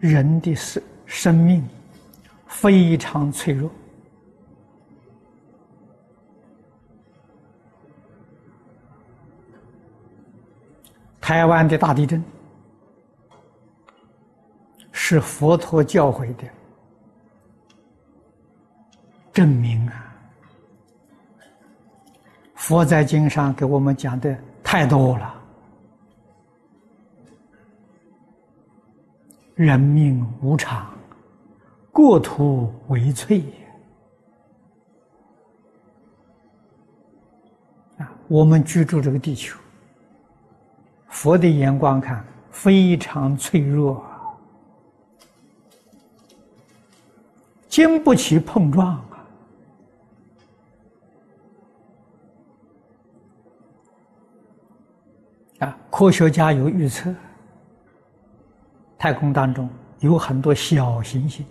人的生生命非常脆弱。台湾的大地震是佛陀教诲的证明啊！佛在经上给我们讲的太多了。人命无常，国土为脆啊！我们居住这个地球，佛的眼光看非常脆弱，经不起碰撞啊！啊，科学家有预测。太空当中有很多小行星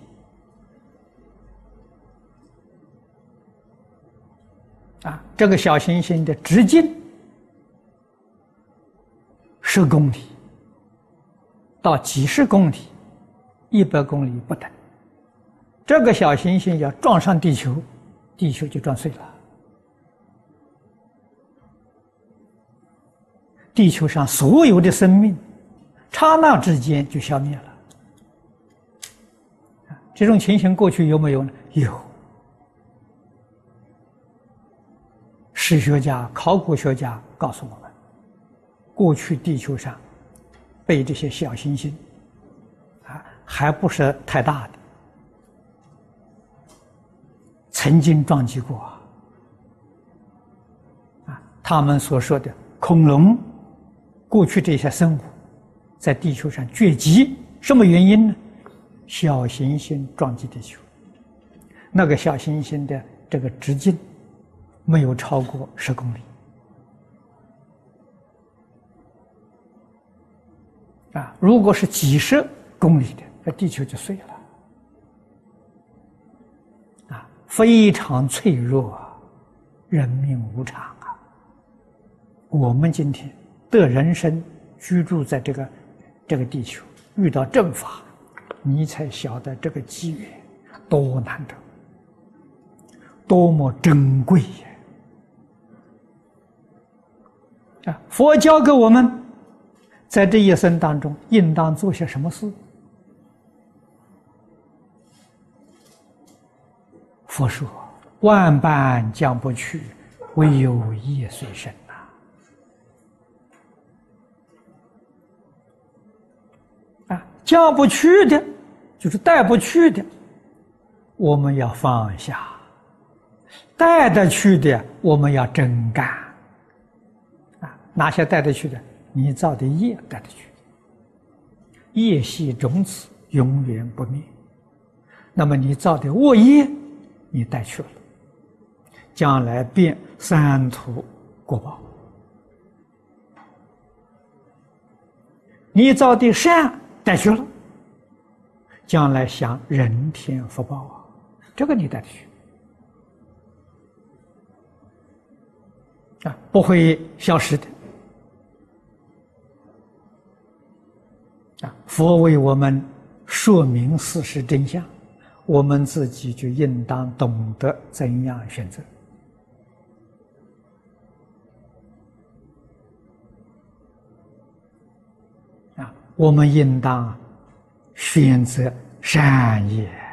啊，这个小行星的直径十公里到几十公里、一百公里不等。这个小行星要撞上地球，地球就撞碎了，地球上所有的生命。刹那之间就消灭了，这种情形过去有没有呢？有。史学家、考古学家告诉我们，过去地球上被这些小行星啊，还不是太大的，曾经撞击过啊。他们所说的恐龙，过去这些生物。在地球上绝迹，什么原因呢？小行星撞击地球，那个小行星的这个直径没有超过十公里啊！如果是几十公里的，那地球就碎了啊！非常脆弱，啊，人命无常啊！我们今天的人生居住在这个。这个地球遇到正法，你才晓得这个机缘多难得，多么珍贵呀！啊，佛教给我们，在这一生当中应当做些什么事？佛说：“万般将不去，唯有业随身。”将不去的，就是带不去的，我们要放下；带得去的，我们要真干。啊，哪些带得去的？你造的业带得去，业系种子永远不灭。那么你造的恶业，你带去了，将来变三途果报。你造的善。带去了，将来享人天福报啊！这个你带去啊，不会消失的啊！佛为我们说明事实真相，我们自己就应当懂得怎样选择啊！我们应当选择善业。